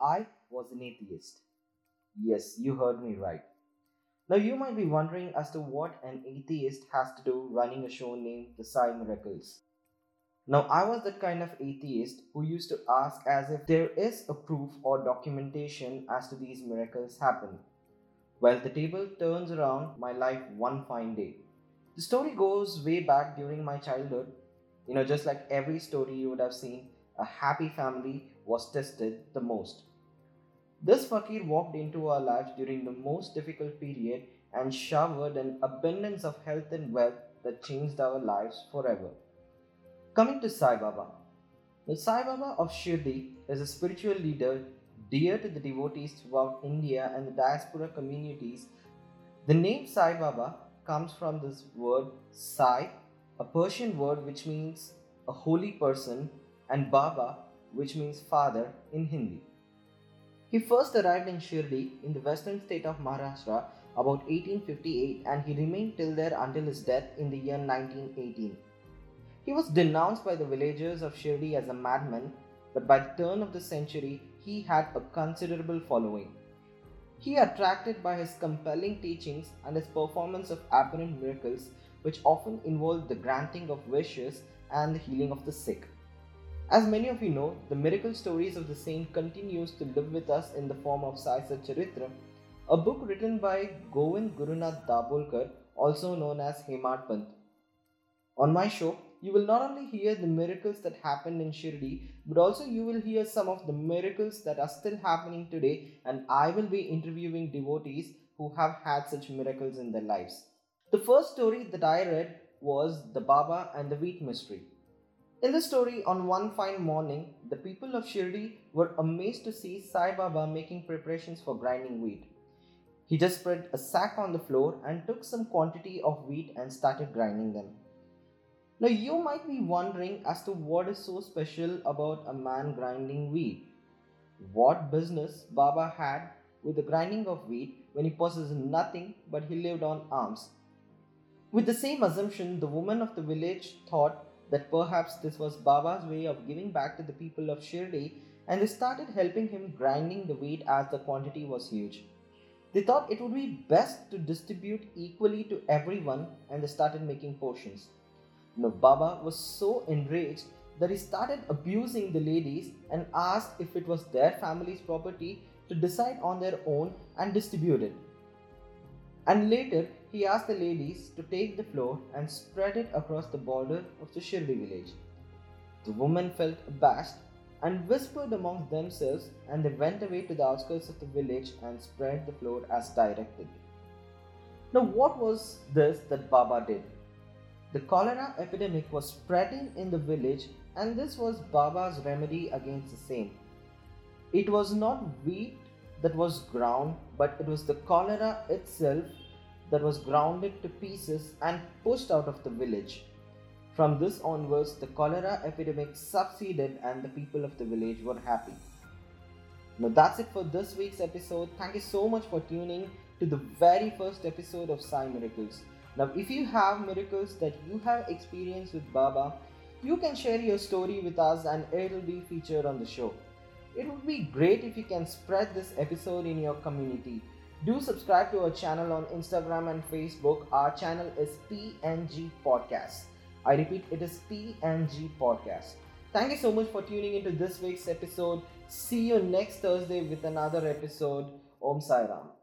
I was an atheist. Yes, you heard me right. Now, you might be wondering as to what an atheist has to do running a show named The Sai Miracles. Now, I was that kind of atheist who used to ask as if there is a proof or documentation as to these miracles happen. Well, the table turns around my life one fine day. The story goes way back during my childhood. You know, just like every story you would have seen, a happy family was tested the most. This fakir walked into our lives during the most difficult period and showered an abundance of health and wealth that changed our lives forever. Coming to Sai Baba. The Sai Baba of Shirdi is a spiritual leader dear to the devotees throughout India and the diaspora communities. The name Sai Baba comes from this word Sai, a Persian word which means a holy person, and Baba, which means father in Hindi. He first arrived in Shirdi in the western state of Maharashtra about 1858 and he remained till there until his death in the year 1918. He was denounced by the villagers of Shirdi as a madman, but by the turn of the century, he had a considerable following. He attracted by his compelling teachings and his performance of apparent miracles, which often involved the granting of wishes and the healing of the sick. As many of you know, the miracle stories of the saint continues to live with us in the form of Sai Charitra, a book written by Govind Gurunath Dabholkar, also known as Hemad. On my show, you will not only hear the miracles that happened in Shirdi, but also you will hear some of the miracles that are still happening today, and I will be interviewing devotees who have had such miracles in their lives. The first story that I read was The Baba and the Wheat Mystery. In the story, on one fine morning, the people of Shirdi were amazed to see Sai Baba making preparations for grinding wheat. He just spread a sack on the floor and took some quantity of wheat and started grinding them. Now, you might be wondering as to what is so special about a man grinding wheat. What business Baba had with the grinding of wheat when he possessed nothing but he lived on alms? With the same assumption, the woman of the village thought that perhaps this was Baba's way of giving back to the people of Shirdi and they started helping him grinding the wheat as the quantity was huge. They thought it would be best to distribute equally to everyone and they started making portions. Now Baba was so enraged that he started abusing the ladies and asked if it was their family's property to decide on their own and distribute it. And later, he asked the ladies to take the flour and spread it across the border of the Shirdi village. The women felt abashed and whispered amongst themselves, and they went away to the outskirts of the village and spread the flour as directed. Now, what was this that Baba did? The cholera epidemic was spreading in the village, and this was Baba's remedy against the same. It was not wheat that was ground, but it was the cholera itself that was grounded to pieces and pushed out of the village. From this onwards, the cholera epidemic succeeded and the people of the village were happy. Now that's it for this week's episode. Thank you so much for tuning to the very first episode of Sai Miracles. Now, if you have miracles that you have experienced with Baba, you can share your story with us and it will be featured on the show. It would be great if you can spread this episode in your community. Do subscribe to our channel on Instagram and Facebook. Our channel is PNG Podcast. I repeat, it is PNG Podcast. Thank you so much for tuning into this week's episode. See you next Thursday with another episode. Om Sai Ram.